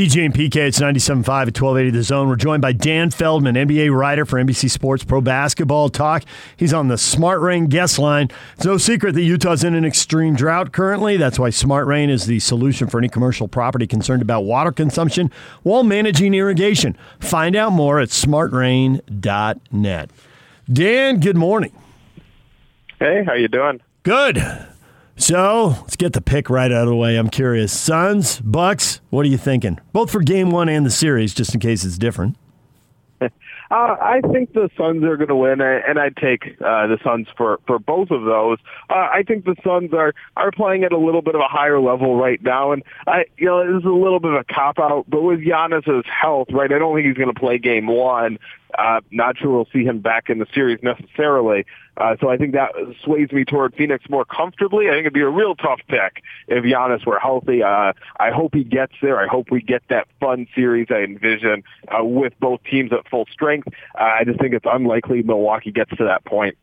DJ and PK, it's 97.5 at 1280 The Zone. We're joined by Dan Feldman, NBA writer for NBC Sports Pro Basketball Talk. He's on the Smart Rain guest line. It's no secret that Utah's in an extreme drought currently. That's why Smart Rain is the solution for any commercial property concerned about water consumption while managing irrigation. Find out more at smartrain.net. Dan, good morning. Hey, how you doing? Good. So let's get the pick right out of the way. I'm curious. Suns, Bucks, what are you thinking? Both for game one and the series, just in case it's different. Uh, I think the Suns are going to win, and I'd take uh, the Suns for for both of those. Uh, I think the Suns are are playing at a little bit of a higher level right now, and I you know this is a little bit of a cop out, but with Giannis's health, right, I don't think he's going to play Game One. Uh, not sure we'll see him back in the series necessarily. Uh, so I think that sways me toward Phoenix more comfortably. I think it'd be a real tough pick if Giannis were healthy. Uh, I hope he gets there. I hope we get that fun series I envision uh, with both teams at full strength. Uh, I just think it's unlikely Milwaukee gets to that point.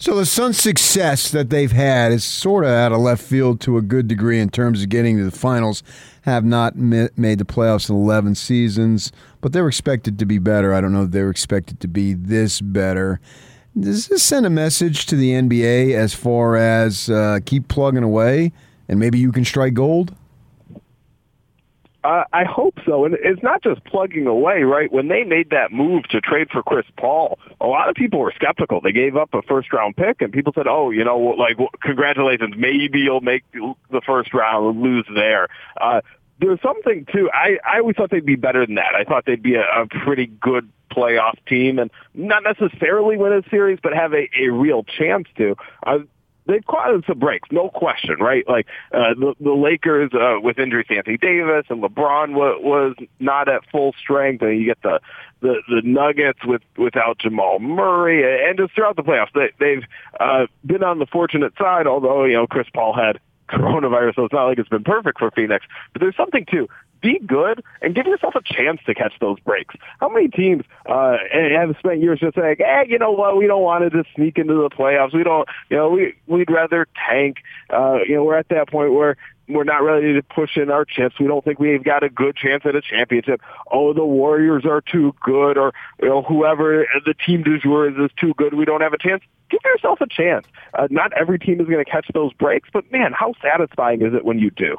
So the Suns' success that they've had is sort of out of left field to a good degree in terms of getting to the finals. Have not made the playoffs in 11 seasons, but they were expected to be better. I don't know if they were expected to be this better. Does this send a message to the NBA as far as uh, keep plugging away and maybe you can strike gold? Uh, I hope so. And it's not just plugging away, right? When they made that move to trade for Chris Paul, a lot of people were skeptical. They gave up a first round pick and people said, oh, you know, like, congratulations, maybe you'll make the first round lose there. Uh, there's something too. I, I always thought they'd be better than that. I thought they'd be a, a pretty good playoff team and not necessarily win a series, but have a, a real chance to. Uh, they've caused some breaks, no question, right? Like uh, the, the Lakers uh, with injury to Anthony Davis and LeBron w- was not at full strength, and you get the the, the Nuggets with without Jamal Murray, and just throughout the playoffs, they, they've uh, been on the fortunate side. Although you know Chris Paul had coronavirus, so it's not like it's been perfect for Phoenix. But there's something too. Be good and give yourself a chance to catch those breaks. How many teams uh, have spent years just saying, "Hey, you know what? We don't want to just sneak into the playoffs. We don't, you know, we we'd rather tank." Uh, you know, we're at that point where we're not ready to push in our chips. We don't think we've got a good chance at a championship. Oh, the Warriors are too good, or you know, whoever the team du jour is is too good. We don't have a chance. Give yourself a chance. Uh, not every team is going to catch those breaks, but man, how satisfying is it when you do?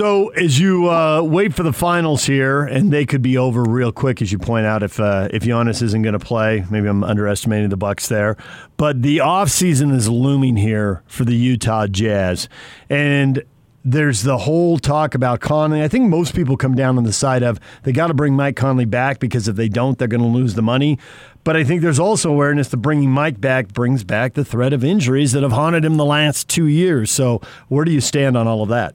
So, as you uh, wait for the finals here, and they could be over real quick, as you point out, if uh, if Giannis isn't going to play, maybe I'm underestimating the Bucks there. But the offseason is looming here for the Utah Jazz, and there's the whole talk about Conley. I think most people come down on the side of they got to bring Mike Conley back because if they don't, they're going to lose the money. But I think there's also awareness that bringing Mike back brings back the threat of injuries that have haunted him the last two years. So, where do you stand on all of that?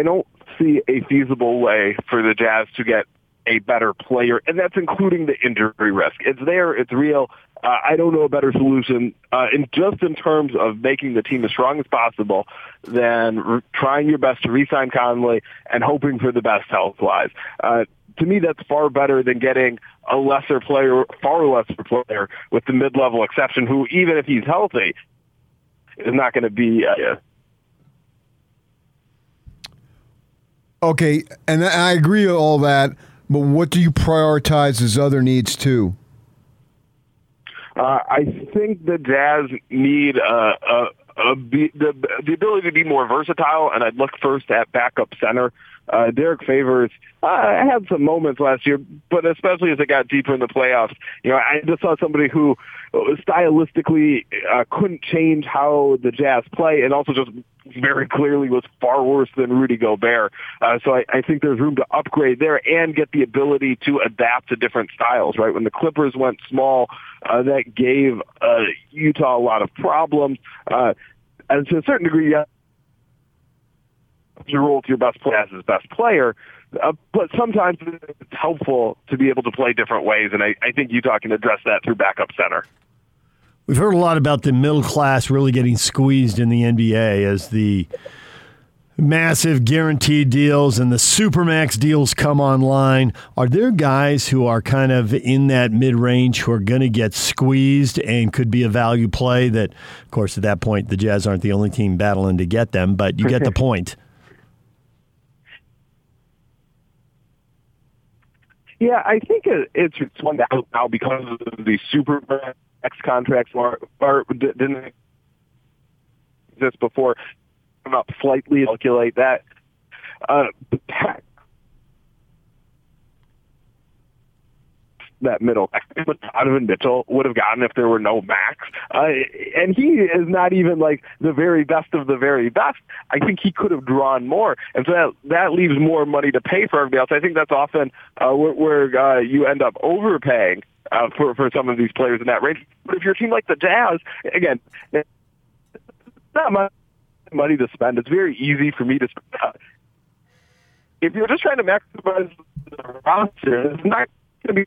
I don't see a feasible way for the Jazz to get a better player, and that's including the injury risk. It's there, it's real. Uh, I don't know a better solution, uh, in just in terms of making the team as strong as possible, than re- trying your best to re-sign Conley and hoping for the best health-wise. Uh, to me, that's far better than getting a lesser player, far lesser player, with the mid-level exception, who even if he's healthy, is not going to be uh, Okay, and I agree with all that, but what do you prioritize as other needs too? Uh, I think the Jazz need uh, a, a, be, the, the ability to be more versatile, and I'd look first at backup center. Uh, Derrick Favors uh, had some moments last year, but especially as it got deeper in the playoffs, you know, I just saw somebody who stylistically uh, couldn't change how the Jazz play, and also just very clearly was far worse than Rudy Gobert. Uh, so I, I think there's room to upgrade there and get the ability to adapt to different styles. Right when the Clippers went small, uh, that gave uh, Utah a lot of problems. Uh, and to a certain degree, yeah, your role to your best player as his best player. Uh, but sometimes it's helpful to be able to play different ways, and I, I think Utah can address that through backup center. We've heard a lot about the middle class really getting squeezed in the NBA as the massive guaranteed deals and the supermax deals come online, are there guys who are kind of in that mid range who are going to get squeezed and could be a value play? That, of course, at that point, the Jazz aren't the only team battling to get them, but you get the point. Yeah, I think it's one that now because of the super X contracts or, or didn't exist before. Up slightly calculate that. Uh, that middle. What Donovan Mitchell would have gotten if there were no max. Uh, and he is not even like the very best of the very best. I think he could have drawn more. And so that, that leaves more money to pay for everybody else. I think that's often uh, where, where uh, you end up overpaying uh, for, for some of these players in that range. But if you're a team like the Jazz, again, not much money to spend. It's very easy for me to spend. Uh, if you're just trying to maximize the roster, it's not going to be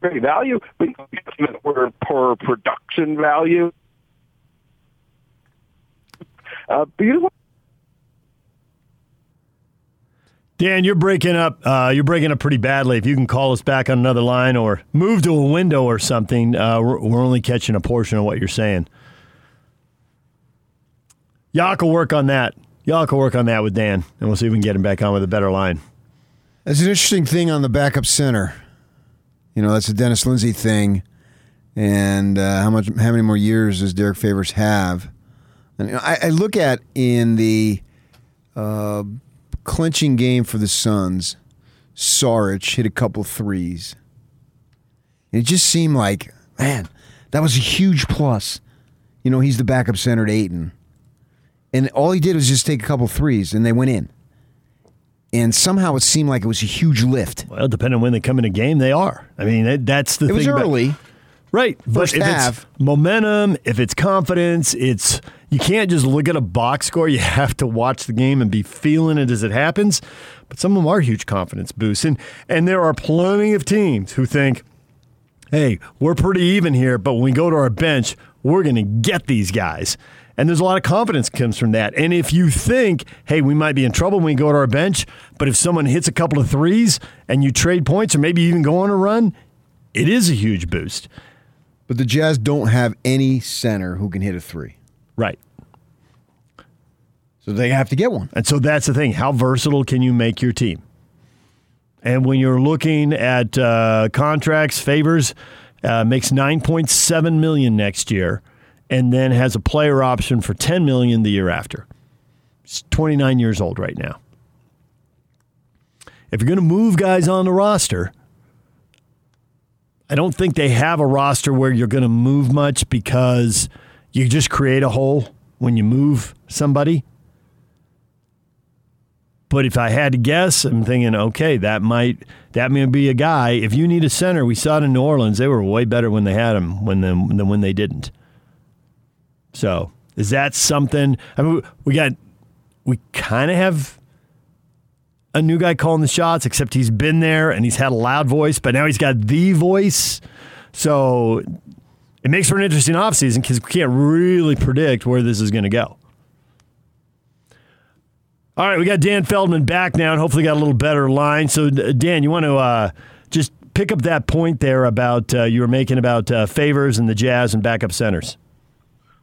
great value, but we're per production value. Uh, beautiful. Dan, you're breaking up. Uh, you're breaking up pretty badly. If you can call us back on another line or move to a window or something, uh, we're, we're, only catching a portion of what you're saying. Yak will work on that. Yak will work on that with Dan, and we'll see if we can get him back on with a better line. That's an interesting thing on the backup center. You know, that's a Dennis Lindsey thing. And uh, how much? How many more years does Derrick Favors have? And you know, I, I, look at in the uh, clinching game for the Suns, Saric hit a couple threes. And it just seemed like, man, that was a huge plus. You know, he's the backup center at Ayton. And all he did was just take a couple threes, and they went in and somehow it seemed like it was a huge lift. Well, depending on when they come in a game, they are. I mean, that's the it thing. It was early. About, right. First but if half. it's momentum, if it's confidence, it's you can't just look at a box score. You have to watch the game and be feeling it as it happens. But some of them are huge confidence boosts. And and there are plenty of teams who think, hey, we're pretty even here, but when we go to our bench, we're gonna get these guys. And there's a lot of confidence comes from that. And if you think, hey, we might be in trouble when we go to our bench, but if someone hits a couple of threes and you trade points or maybe even go on a run, it is a huge boost. But the Jazz don't have any center who can hit a three. Right. So they have to get one. And so that's the thing. How versatile can you make your team? And when you're looking at uh, contracts, Favors uh, makes 9.7 million next year and then has a player option for 10 million the year after. He's 29 years old right now. If you're going to move guys on the roster, I don't think they have a roster where you're going to move much because you just create a hole when you move somebody. But if I had to guess, I'm thinking, okay, that might that may be a guy. If you need a center, we saw it in New Orleans. They were way better when they had him when than when they didn't. So is that something? I mean, we got we kind of have a new guy calling the shots, except he's been there and he's had a loud voice, but now he's got the voice. So it makes for an interesting offseason because we can't really predict where this is going to go. All right, we got Dan Feldman back now and hopefully got a little better line. So, Dan, you want to uh, just pick up that point there about uh, you were making about uh, Favors and the Jazz and backup centers?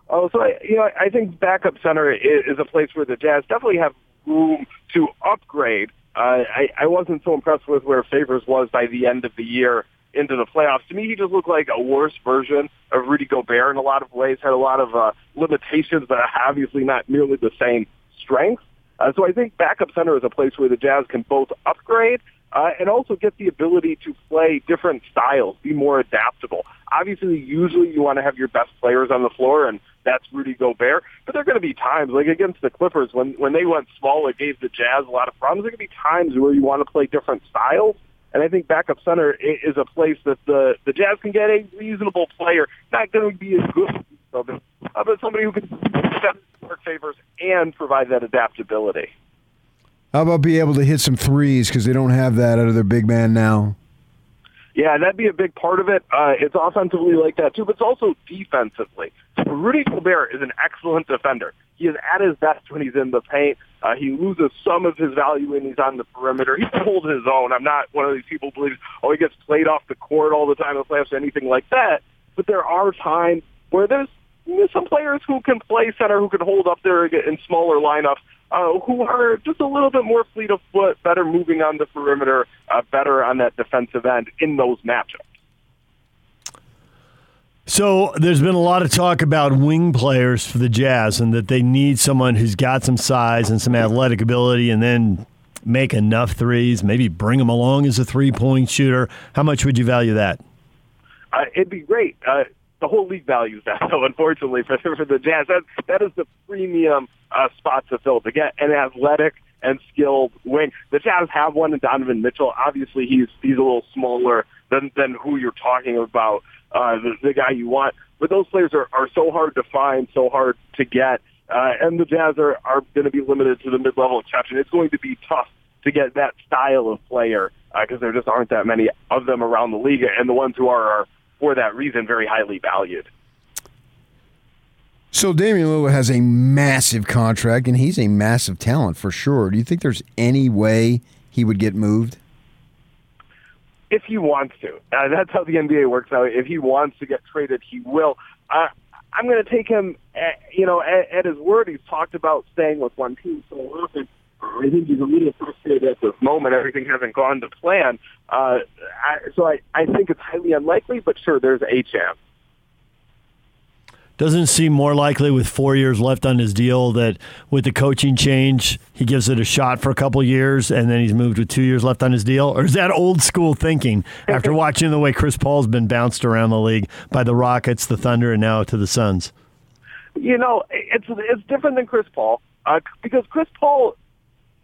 Oh, so I, you know, I think backup center is, is a place where the Jazz definitely have room to upgrade. Uh, I, I wasn't so impressed with where Favors was by the end of the year into the playoffs. To me, he just looked like a worse version of Rudy Gobert in a lot of ways. Had a lot of uh, limitations, but obviously not nearly the same strength. Uh, so I think backup center is a place where the Jazz can both upgrade uh, and also get the ability to play different styles, be more adaptable. Obviously, usually you want to have your best players on the floor, and that's Rudy Gobert. But there are going to be times, like against the Clippers, when when they went small, it gave the Jazz a lot of problems. There are going to be times where you want to play different styles. And I think backup center is a place that the the Jazz can get a reasonable player, not going to be as good but somebody who can work favors and provide that adaptability. How about be able to hit some threes because they don't have that out of their big man now? Yeah, that'd be a big part of it. Uh, it's offensively like that too, but it's also defensively. Rudy Gobert is an excellent defender. He is at his best when he's in the paint. Uh, he loses some of his value when he's on the perimeter. He holds his own. I'm not one of these people who believes, oh, he gets played off the court all the time in the playoffs or anything like that. But there are times where there's you know, some players who can play center, who can hold up there in smaller lineups, uh, who are just a little bit more fleet of foot, better moving on the perimeter, uh, better on that defensive end in those matchups. So there's been a lot of talk about wing players for the Jazz and that they need someone who's got some size and some athletic ability and then make enough threes, maybe bring them along as a three-point shooter. How much would you value that? Uh, it'd be great. Uh, the whole league values that, though. Unfortunately, for for the Jazz, that that is the premium uh, spot to fill to get an athletic and skilled wing. The Jazz have one in Donovan Mitchell. Obviously, he's he's a little smaller than than who you're talking about, uh, the, the guy you want. But those players are are so hard to find, so hard to get, uh, and the Jazz are are going to be limited to the mid level exception. It's going to be tough to get that style of player because uh, there just aren't that many of them around the league, and the ones who are are for that reason very highly valued. So Damian Lillard has a massive contract, and he's a massive talent for sure. Do you think there's any way he would get moved? If he wants to, uh, that's how the NBA works out. If he wants to get traded, he will. Uh, I'm going to take him, at, you know, at, at his word. He's talked about staying with one team so often. I think he's a little frustrated at this moment. Everything hasn't gone to plan. Uh, I, so I, I think it's highly unlikely, but sure, there's a chance. Doesn't seem more likely with four years left on his deal that with the coaching change, he gives it a shot for a couple years and then he's moved with two years left on his deal? Or is that old school thinking after watching the way Chris Paul's been bounced around the league by the Rockets, the Thunder, and now to the Suns? You know, it's it's different than Chris Paul uh, because Chris Paul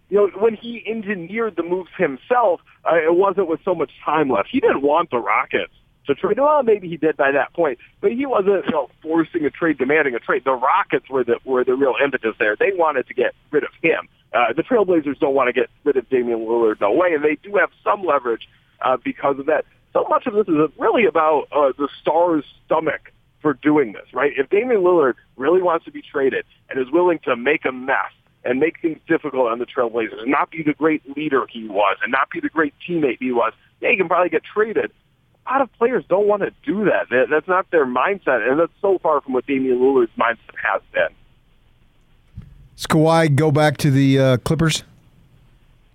you know, when he engineered the moves himself, uh, it wasn't with so much time left. He didn't want the Rockets to trade. Well, maybe he did by that point, but he wasn't, you know, forcing a trade, demanding a trade. The Rockets were the were the real impetus there. They wanted to get rid of him. Uh, the Trailblazers don't want to get rid of Damian Lillard, no way, and they do have some leverage uh, because of that. So much of this is really about uh, the Stars' stomach for doing this, right? If Damian Lillard really wants to be traded and is willing to make a mess and make things difficult on the Trailblazers and not be the great leader he was and not be the great teammate he was, yeah, he can probably get traded. A lot of players don't want to do that. That's not their mindset, and that's so far from what Damian Lillard's mindset has been. Does Kawhi go back to the uh, Clippers?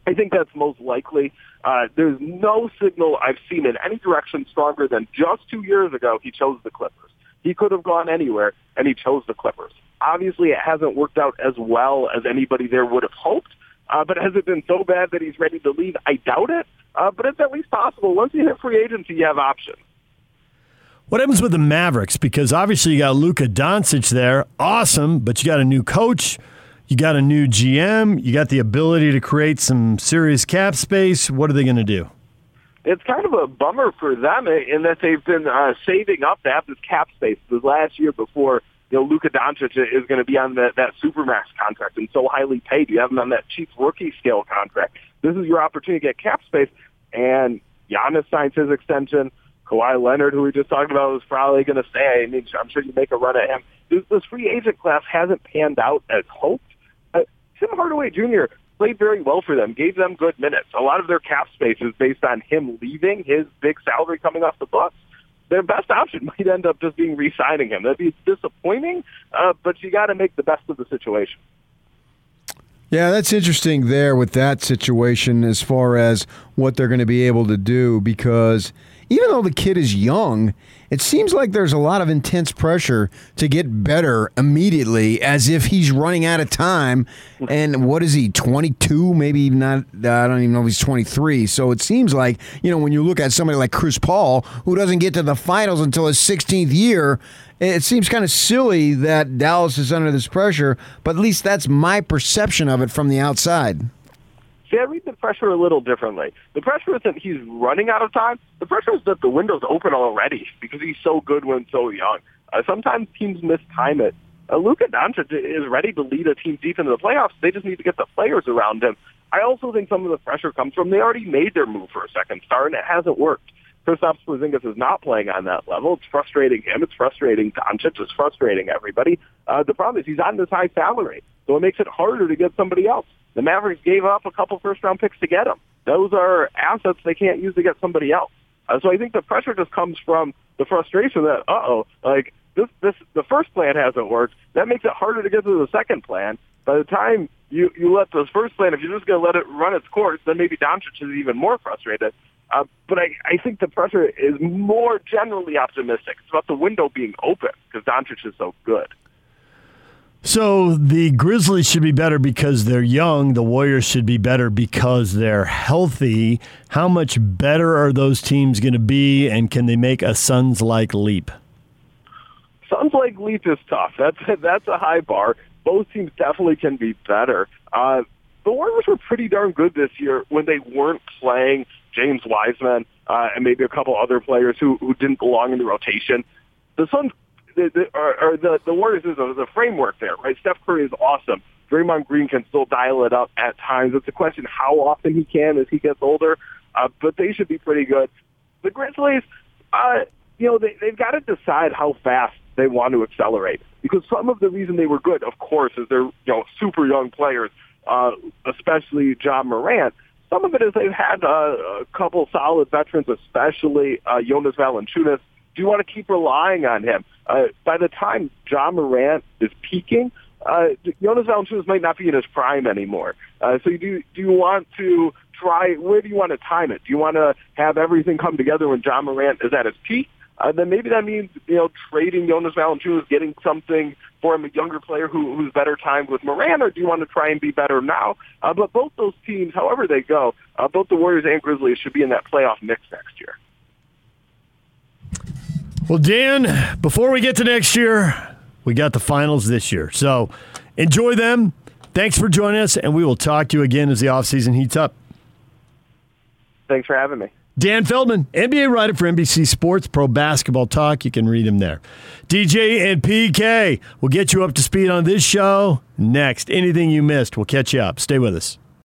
I think that's most likely. Uh, there's no signal I've seen in any direction stronger than just two years ago he chose the Clippers. He could have gone anywhere, and he chose the Clippers. Obviously, it hasn't worked out as well as anybody there would have hoped. Uh, but has it been so bad that he's ready to leave? I doubt it. Uh, but it's at least possible. Once you hit free agency, you have options. What happens with the Mavericks? Because obviously you got Luka Doncic there, awesome, but you got a new coach, you got a new GM, you got the ability to create some serious cap space. What are they going to do? It's kind of a bummer for them in that they've been uh, saving up to have this cap space. The last year before you know, Luka Doncic is going to be on that, that supermax contract and so highly paid. You have him on that cheap rookie scale contract. This is your opportunity to get cap space. And Giannis signs his extension. Kawhi Leonard, who we just talked about, is probably going to stay. I mean, I'm sure you make a run at him. This, this free agent class hasn't panned out as hoped. Uh, Tim Hardaway Jr. played very well for them, gave them good minutes. A lot of their cap space is based on him leaving, his big salary coming off the books their best option might end up just being re-signing him. That'd be disappointing, uh, but you got to make the best of the situation. Yeah, that's interesting there with that situation as far as what they're going to be able to do because even though the kid is young, it seems like there's a lot of intense pressure to get better immediately as if he's running out of time. And what is he, 22? Maybe not, I don't even know if he's 23. So it seems like, you know, when you look at somebody like Chris Paul, who doesn't get to the finals until his 16th year, it seems kind of silly that Dallas is under this pressure, but at least that's my perception of it from the outside. See, I read the pressure a little differently. The pressure isn't he's running out of time. The pressure is that the window's open already because he's so good when so young. Uh, sometimes teams mistime it. Uh, Luka Doncic is ready to lead a team deep into the playoffs. They just need to get the players around him. I also think some of the pressure comes from they already made their move for a second star and it hasn't worked. Kristaps Porzingis is not playing on that level. It's frustrating him. It's frustrating Doncic. It's frustrating everybody. Uh, the problem is he's on this high salary, so it makes it harder to get somebody else. The Mavericks gave up a couple first round picks to get him. Those are assets they can't use to get somebody else. Uh, so I think the pressure just comes from the frustration that, uh oh, like this, this, the first plan hasn't worked. That makes it harder to get to the second plan. By the time you you let the first plan, if you're just going to let it run its course, then maybe Doncic is even more frustrated. Uh, but I, I think the pressure is more generally optimistic. It's about the window being open because Doncic is so good. So the Grizzlies should be better because they're young. The Warriors should be better because they're healthy. How much better are those teams going to be, and can they make a Suns like leap? Suns like leap is tough. That's that's a high bar. Both teams definitely can be better. Uh, the Warriors were pretty darn good this year when they weren't playing James Wiseman uh, and maybe a couple other players who who didn't belong in the rotation. The Suns the, the, or, or the the Warriors is a, the framework there, right? Steph Curry is awesome. Draymond Green can still dial it up at times. It's a question how often he can as he gets older, uh, but they should be pretty good. The Grizzlies, uh, you know, they, they've got to decide how fast they want to accelerate because some of the reason they were good, of course, is they're you know super young players, uh, especially Ja Morant. Some of it is they've had uh, a couple solid veterans, especially uh, Jonas Valanciunas do you want to keep relying on him? Uh, by the time Ja Morant is peaking, uh, Jonas Valanciunas might not be in his prime anymore. Uh, so you do do you want to try? Where do you want to time it? Do you want to have everything come together when Ja Morant is at his peak? Uh, then maybe that means you know trading Jonas Valanciunas, getting something for him, a younger player who, who's better timed with Morant, or do you want to try and be better now? Uh, but both those teams, however they go, uh, both the Warriors and Grizzlies should be in that playoff mix next year. Well, Dan, before we get to next year, we got the finals this year. So enjoy them. Thanks for joining us, and we will talk to you again as the offseason heats up. Thanks for having me. Dan Feldman, NBA writer for NBC Sports Pro Basketball Talk. You can read him there. DJ and PK will get you up to speed on this show next. Anything you missed, we'll catch you up. Stay with us.